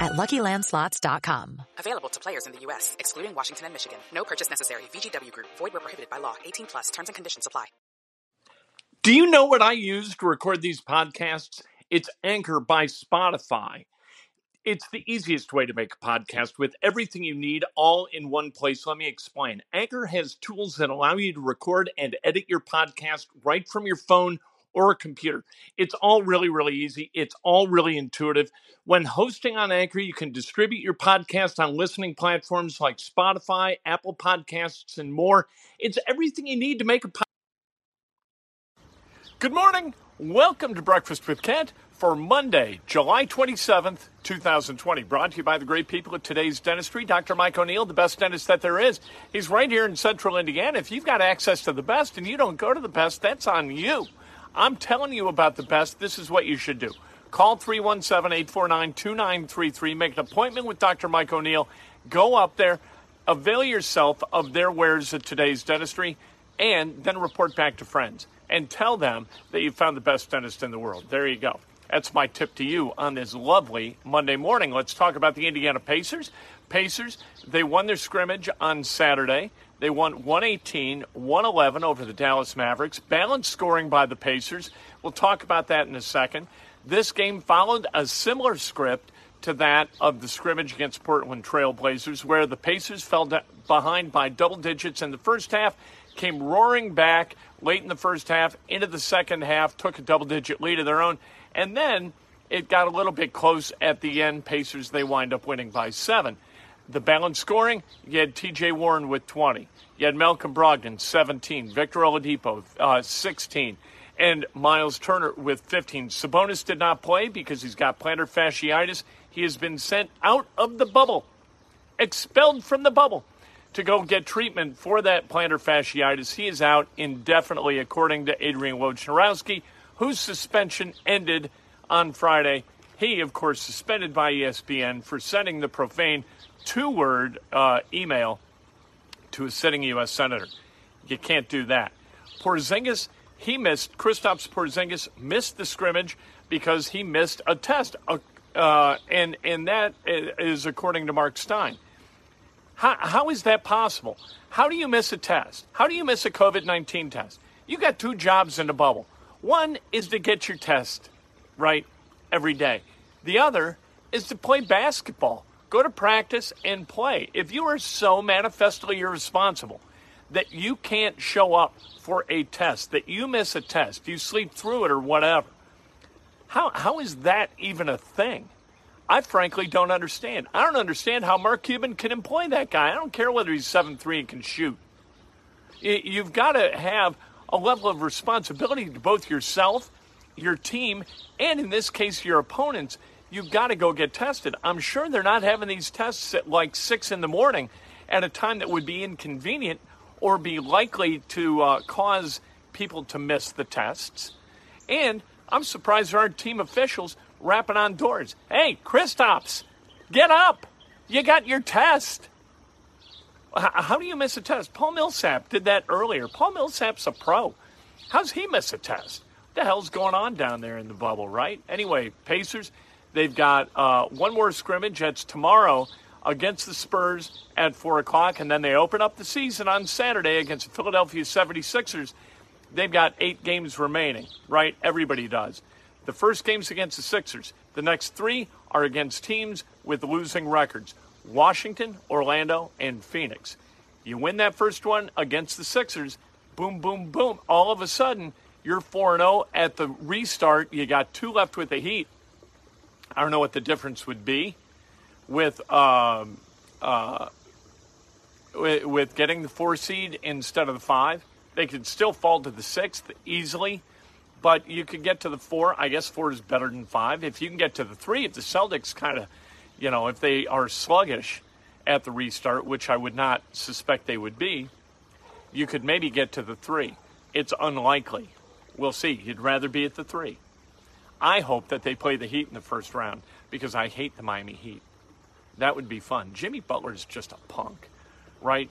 at LuckyLandSlots.com. Available to players in the U.S., excluding Washington and Michigan. No purchase necessary. VGW Group. Void where prohibited by law. 18 plus. Terms and conditions apply. Do you know what I use to record these podcasts? It's Anchor by Spotify. It's the easiest way to make a podcast with everything you need all in one place. Let me explain. Anchor has tools that allow you to record and edit your podcast right from your phone or a computer. It's all really, really easy. It's all really intuitive. When hosting on Anchor, you can distribute your podcast on listening platforms like Spotify, Apple Podcasts, and more. It's everything you need to make a podcast. Good morning. Welcome to Breakfast with Kent for Monday, July 27th, 2020. Brought to you by the great people at today's dentistry. Dr. Mike O'Neill, the best dentist that there is. He's right here in central Indiana. If you've got access to the best and you don't go to the best, that's on you. I'm telling you about the best. This is what you should do. Call 317 849 2933. Make an appointment with Dr. Mike O'Neill. Go up there, avail yourself of their wares at today's dentistry, and then report back to friends and tell them that you found the best dentist in the world. There you go. That's my tip to you on this lovely Monday morning. Let's talk about the Indiana Pacers. Pacers, they won their scrimmage on Saturday. They won 118 111 over the Dallas Mavericks. Balanced scoring by the Pacers. We'll talk about that in a second. This game followed a similar script to that of the scrimmage against Portland Trailblazers, where the Pacers fell behind by double digits in the first half, came roaring back late in the first half, into the second half, took a double digit lead of their own, and then it got a little bit close at the end. Pacers, they wind up winning by seven. The balanced scoring, you had TJ Warren with 20. You had Malcolm Brogdon, 17. Victor Oladipo, uh, 16. And Myles Turner with 15. Sabonis did not play because he's got plantar fasciitis. He has been sent out of the bubble, expelled from the bubble to go get treatment for that plantar fasciitis. He is out indefinitely, according to Adrian Wojnarowski, whose suspension ended on Friday. He, of course, suspended by ESPN for sending the profane two word uh, email to a sitting U.S. Senator. You can't do that. Porzingis, he missed, Kristaps Porzingis missed the scrimmage because he missed a test. Uh, uh, and, and that is according to Mark Stein. How, how is that possible? How do you miss a test? How do you miss a COVID 19 test? You got two jobs in the bubble. One is to get your test right every day, the other is to play basketball. Go to practice and play. If you are so manifestly irresponsible that you can't show up for a test, that you miss a test, you sleep through it or whatever, how, how is that even a thing? I frankly don't understand. I don't understand how Mark Cuban can employ that guy. I don't care whether he's seven three and can shoot. You've got to have a level of responsibility to both yourself, your team, and in this case, your opponents. You've got to go get tested. I'm sure they're not having these tests at like six in the morning at a time that would be inconvenient or be likely to uh, cause people to miss the tests. And I'm surprised there aren't team officials rapping on doors. Hey, Kristaps, get up. You got your test. How do you miss a test? Paul Millsap did that earlier. Paul Millsap's a pro. How's he miss a test? What the hell's going on down there in the bubble, right? Anyway, Pacers, they've got uh, one more scrimmage. That's tomorrow against the Spurs at 4 o'clock, and then they open up the season on Saturday against the Philadelphia 76ers. They've got eight games remaining, right? Everybody does. The first game's against the Sixers. The next three are against teams with losing records. Washington, Orlando, and Phoenix. You win that first one against the Sixers, boom, boom, boom. All of a sudden, you're 4 0 at the restart. You got two left with the Heat. I don't know what the difference would be with um, uh, with, with getting the four seed instead of the five. They could still fall to the sixth easily, but you could get to the four. I guess four is better than five. If you can get to the three, if the Celtics kind of, you know, if they are sluggish at the restart, which I would not suspect they would be, you could maybe get to the three. It's unlikely. We'll see. You'd rather be at the three. I hope that they play the Heat in the first round because I hate the Miami Heat. That would be fun. Jimmy Butler is just a punk, right?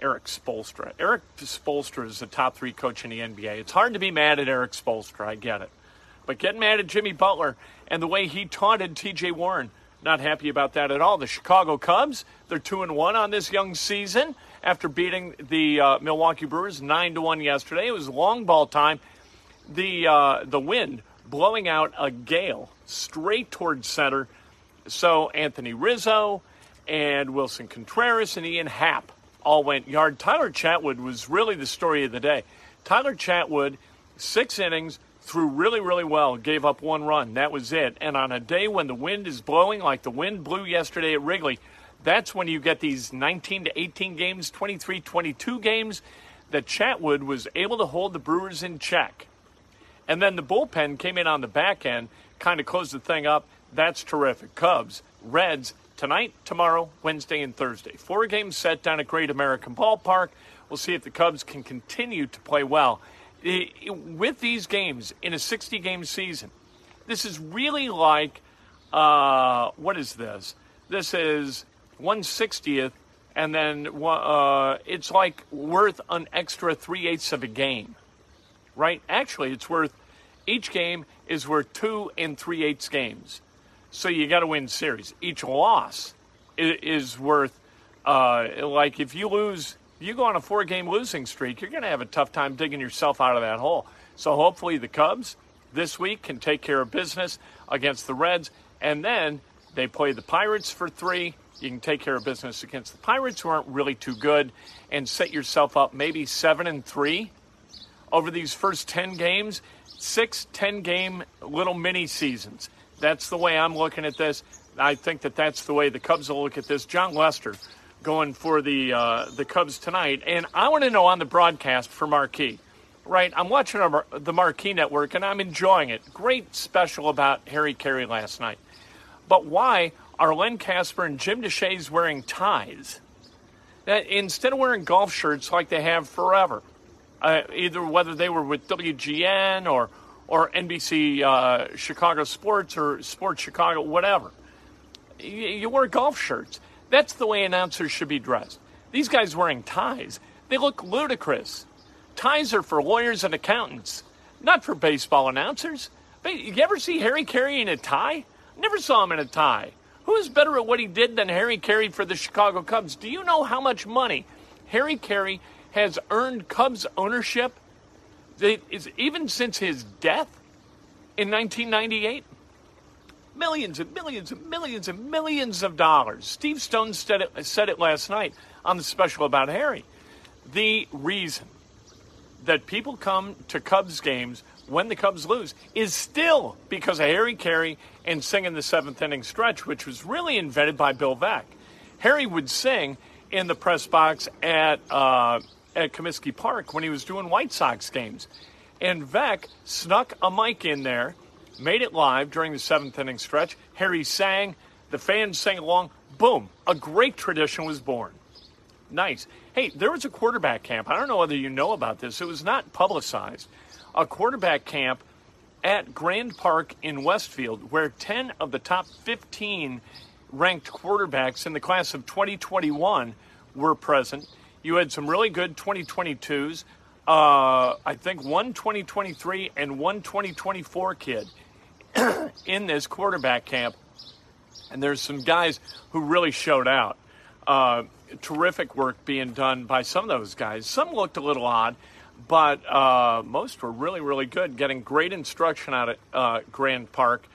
Erik Spoelstra. Erik Spoelstra is the top three coach in the NBA. It's hard to be mad at Erik Spoelstra. I get it. But getting mad at Jimmy Butler and the way he taunted TJ Warren, not happy about that at all. The Chicago Cubs, they're 2 and 1 on this young season after beating the uh, Milwaukee Brewers 9 to 1 yesterday. It was long ball time. The, uh, the wind blowing out a gale straight towards center. So Anthony Rizzo and Willson Contreras and Ian Happ all went yard. Tyler Chatwood was really the story of the day. Tyler Chatwood, six innings, threw really, really well, gave up one run. That was it. And on a day when the wind is blowing like the wind blew yesterday at Wrigley, that's when you get these 19 to 18 games, 23 22 games that Chatwood was able to hold the Brewers in check. And then the bullpen came in on the back end, kind of closed the thing up. That's terrific. Cubs, Reds, tonight, tomorrow, Wednesday, and Thursday. Four games set down at Great American Ballpark. We'll see if the Cubs can continue to play well. With these games in a 60 game season, this is really like uh, what is this? This is 160th, and then uh, it's like worth an extra three eighths of a game, right? Actually, it's worth each game is worth two and three eighths games. So you got to win series. Each loss is worth uh, like if you lose, you go on a four game losing streak, you're going to have a tough time digging yourself out of that hole. So hopefully the Cubs this week can take care of business against the Reds, and then they play the Pirates for three. You can take care of business against the Pirates, who aren't really too good, and set yourself up maybe seven and three over these first 10 games, six 10 game little mini seasons. That's the way I'm looking at this. I think that that's the way the Cubs will look at this. Jon Lester going for the uh, the Cubs tonight, and I want to know on the broadcast for Marquee. Right, I'm watching our, the Marquee Network, and I'm enjoying it. Great special about Harry Caray last night. But why are Len Kasper and Jim Deshaies wearing ties? That instead of wearing golf shirts like they have forever, uh, either whether they were with WGN or or NBC uh, Chicago Sports or Sports Chicago, whatever. You, you wear golf shirts. That's the way announcers should be dressed. These guys wearing ties, they look ludicrous. Ties are for lawyers and accountants, not for baseball announcers. You ever see Harry Caray in a tie? Never saw him in a tie. Who is better at what he did than Harry Caray for the Chicago Cubs? Do you know how much money Harry Caray has earned Cubs ownership is even since his death in 1998, millions and millions and millions and millions of dollars. Steve Stone said it, said it last night on the special about Harry. The reason that people come to Cubs games when the Cubs lose is still because of Harry Caray and singing the seventh inning stretch, which was really invented by Bill Veeck. Harry would sing in the press box at uh, at Comiskey Park when he was doing White Sox games. And Veeck snuck a mic in there, made it live during the seventh inning stretch. Harry sang, the fans sang along. Boom, a great tradition was born. Nice. Hey, there was a quarterback camp. I don't know whether you know about this. It was not publicized. A quarterback camp at Grand Park in Westfield, where 10 of the top 15 ranked quarterbacks in the class of 2021 were present. You had some really good 2022s. Uh, I think one 2023 and one 2024 kid in this quarterback camp. And there's some guys who really showed out. Uh, terrific work being done by some of those guys. Some looked a little odd, but uh, most were really, really good, getting great instruction out at uh, Grand Park.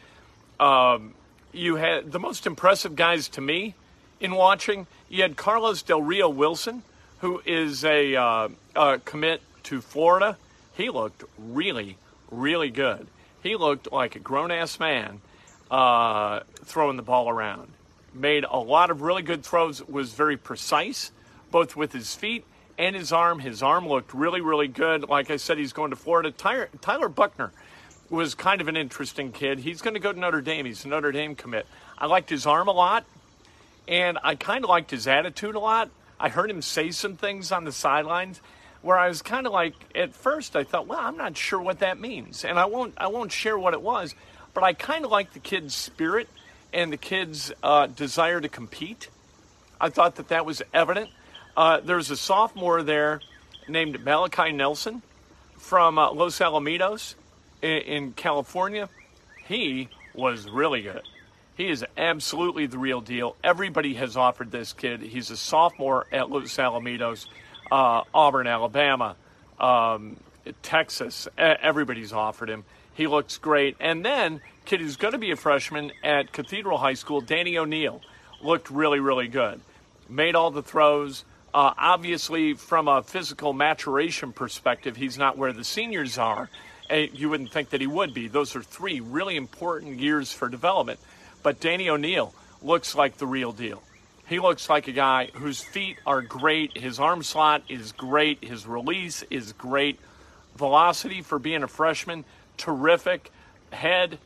Um, you had the most impressive guys to me in watching. You had Carlos Del Rio Wilson, who is a, uh, a commit to Florida, he looked really, really good. He looked like a grown ass man uh, throwing the ball around. Made a lot of really good throws, was very precise, both with his feet and his arm. His arm looked really, really good. Like I said, he's going to Florida. Tyler, Tyler Buchner was kind of an interesting kid. He's going to go to Notre Dame. He's a Notre Dame commit. I liked his arm a lot, and I kind of liked his attitude a lot. I heard him say some things on the sidelines where I was kind of like, at first, I thought, well, I'm not sure what that means, and I won't, I won't share what it was, but I kind of liked the kid's spirit and the kid's uh, desire to compete. I thought that that was evident. Uh, there's a sophomore there named Malachi Nelson from uh, Los Alamitos in, in California. He was really good. He is absolutely the real deal. Everybody has offered this kid. He's a sophomore at Los Alamitos, uh, Auburn, Alabama, um, Texas. Everybody's offered him. He looks great. And then, kid who's going to be a freshman at Cathedral High School, Danny O'Neill, looked really, really good. Made all the throws. Uh, obviously, from a physical maturation perspective, he's not where the seniors are. You wouldn't think that he would be. Those are three really important years for development. But Danny O'Neal looks like the real deal. He looks like a guy whose feet are great. His arm slot is great. His release is great. Velocity for being a freshman, terrific. Head,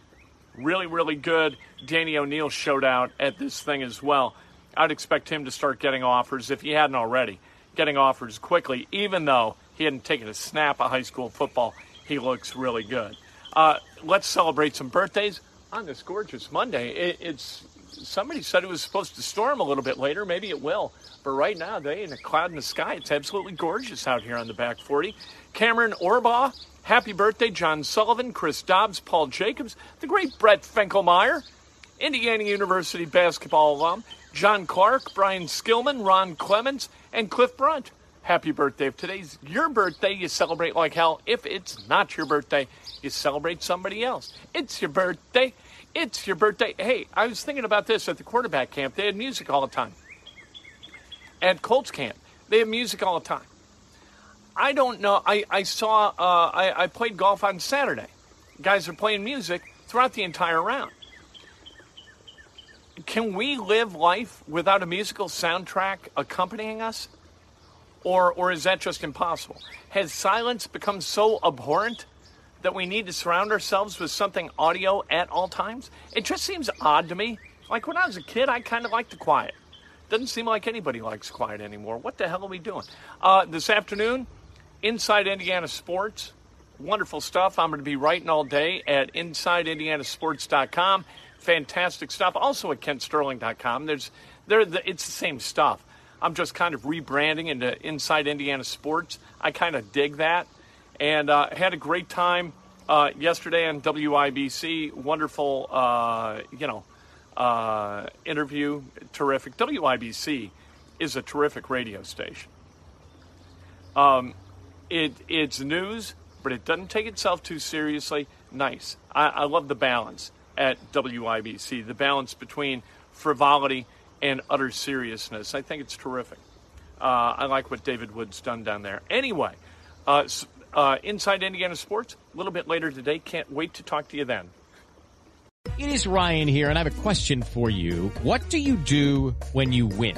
really, really good. Danny O'Neal showed out at this thing as well. I'd expect him to start getting offers if he hadn't already, getting offers quickly, even though he hadn't taken a snap of high school football. He looks really good. Uh, let's celebrate some birthdays on this gorgeous Monday. It, it's somebody said it was supposed to storm a little bit later. Maybe it will. But right now, they ain't a cloud in the sky. It's absolutely gorgeous out here on the back 40. Cameron Orbaugh, happy birthday. John Sullivan, Chris Dobbs, Paul Jacobs, the great Brett Finkelmeyer, Indiana University basketball alum, John Clark, Brian Skillman, Ron Clements, and Cliff Brunt. Happy birthday. If today's your birthday, you celebrate like hell. If it's not your birthday, you celebrate somebody else. It's your birthday. It's your birthday. Hey, I was thinking about this at the quarterback camp. They had music all the time. At Colts camp, they have music all the time. I don't know. I, I saw, uh, I, I played golf on Saturday. Guys are playing music throughout the entire round can we live life without a musical soundtrack accompanying us? Or, or is that just impossible? Has silence become so abhorrent that we need to surround ourselves with something audio at all times? It just seems odd to me. Like when I was a kid, I kind of liked the quiet. Doesn't seem like anybody likes quiet anymore. What the hell are we doing? Uh, this afternoon, Inside Indiana Sports. Wonderful stuff. I'm going to be writing all day at InsideIndianaSports.com fantastic stuff. Also at KentSterling.com. There's there the, it's the same stuff. I'm just kind of rebranding into Inside Indiana Sports. I kind of dig that, and uh, had a great time uh, yesterday on WIBC. Wonderful, uh, you know, uh, interview. Terrific. WIBC is a terrific radio station. Um, it it's news, but it doesn't take itself too seriously. Nice. I, I love the balance at WIBC, the balance between frivolity and utter seriousness. I think it's terrific. Uh, I like what David Wood's done down there. Anyway, uh, uh, Inside Indiana Sports, a little bit later today. Can't wait to talk to you then. It is Ryan here, and I have a question for you. What do you do when you win?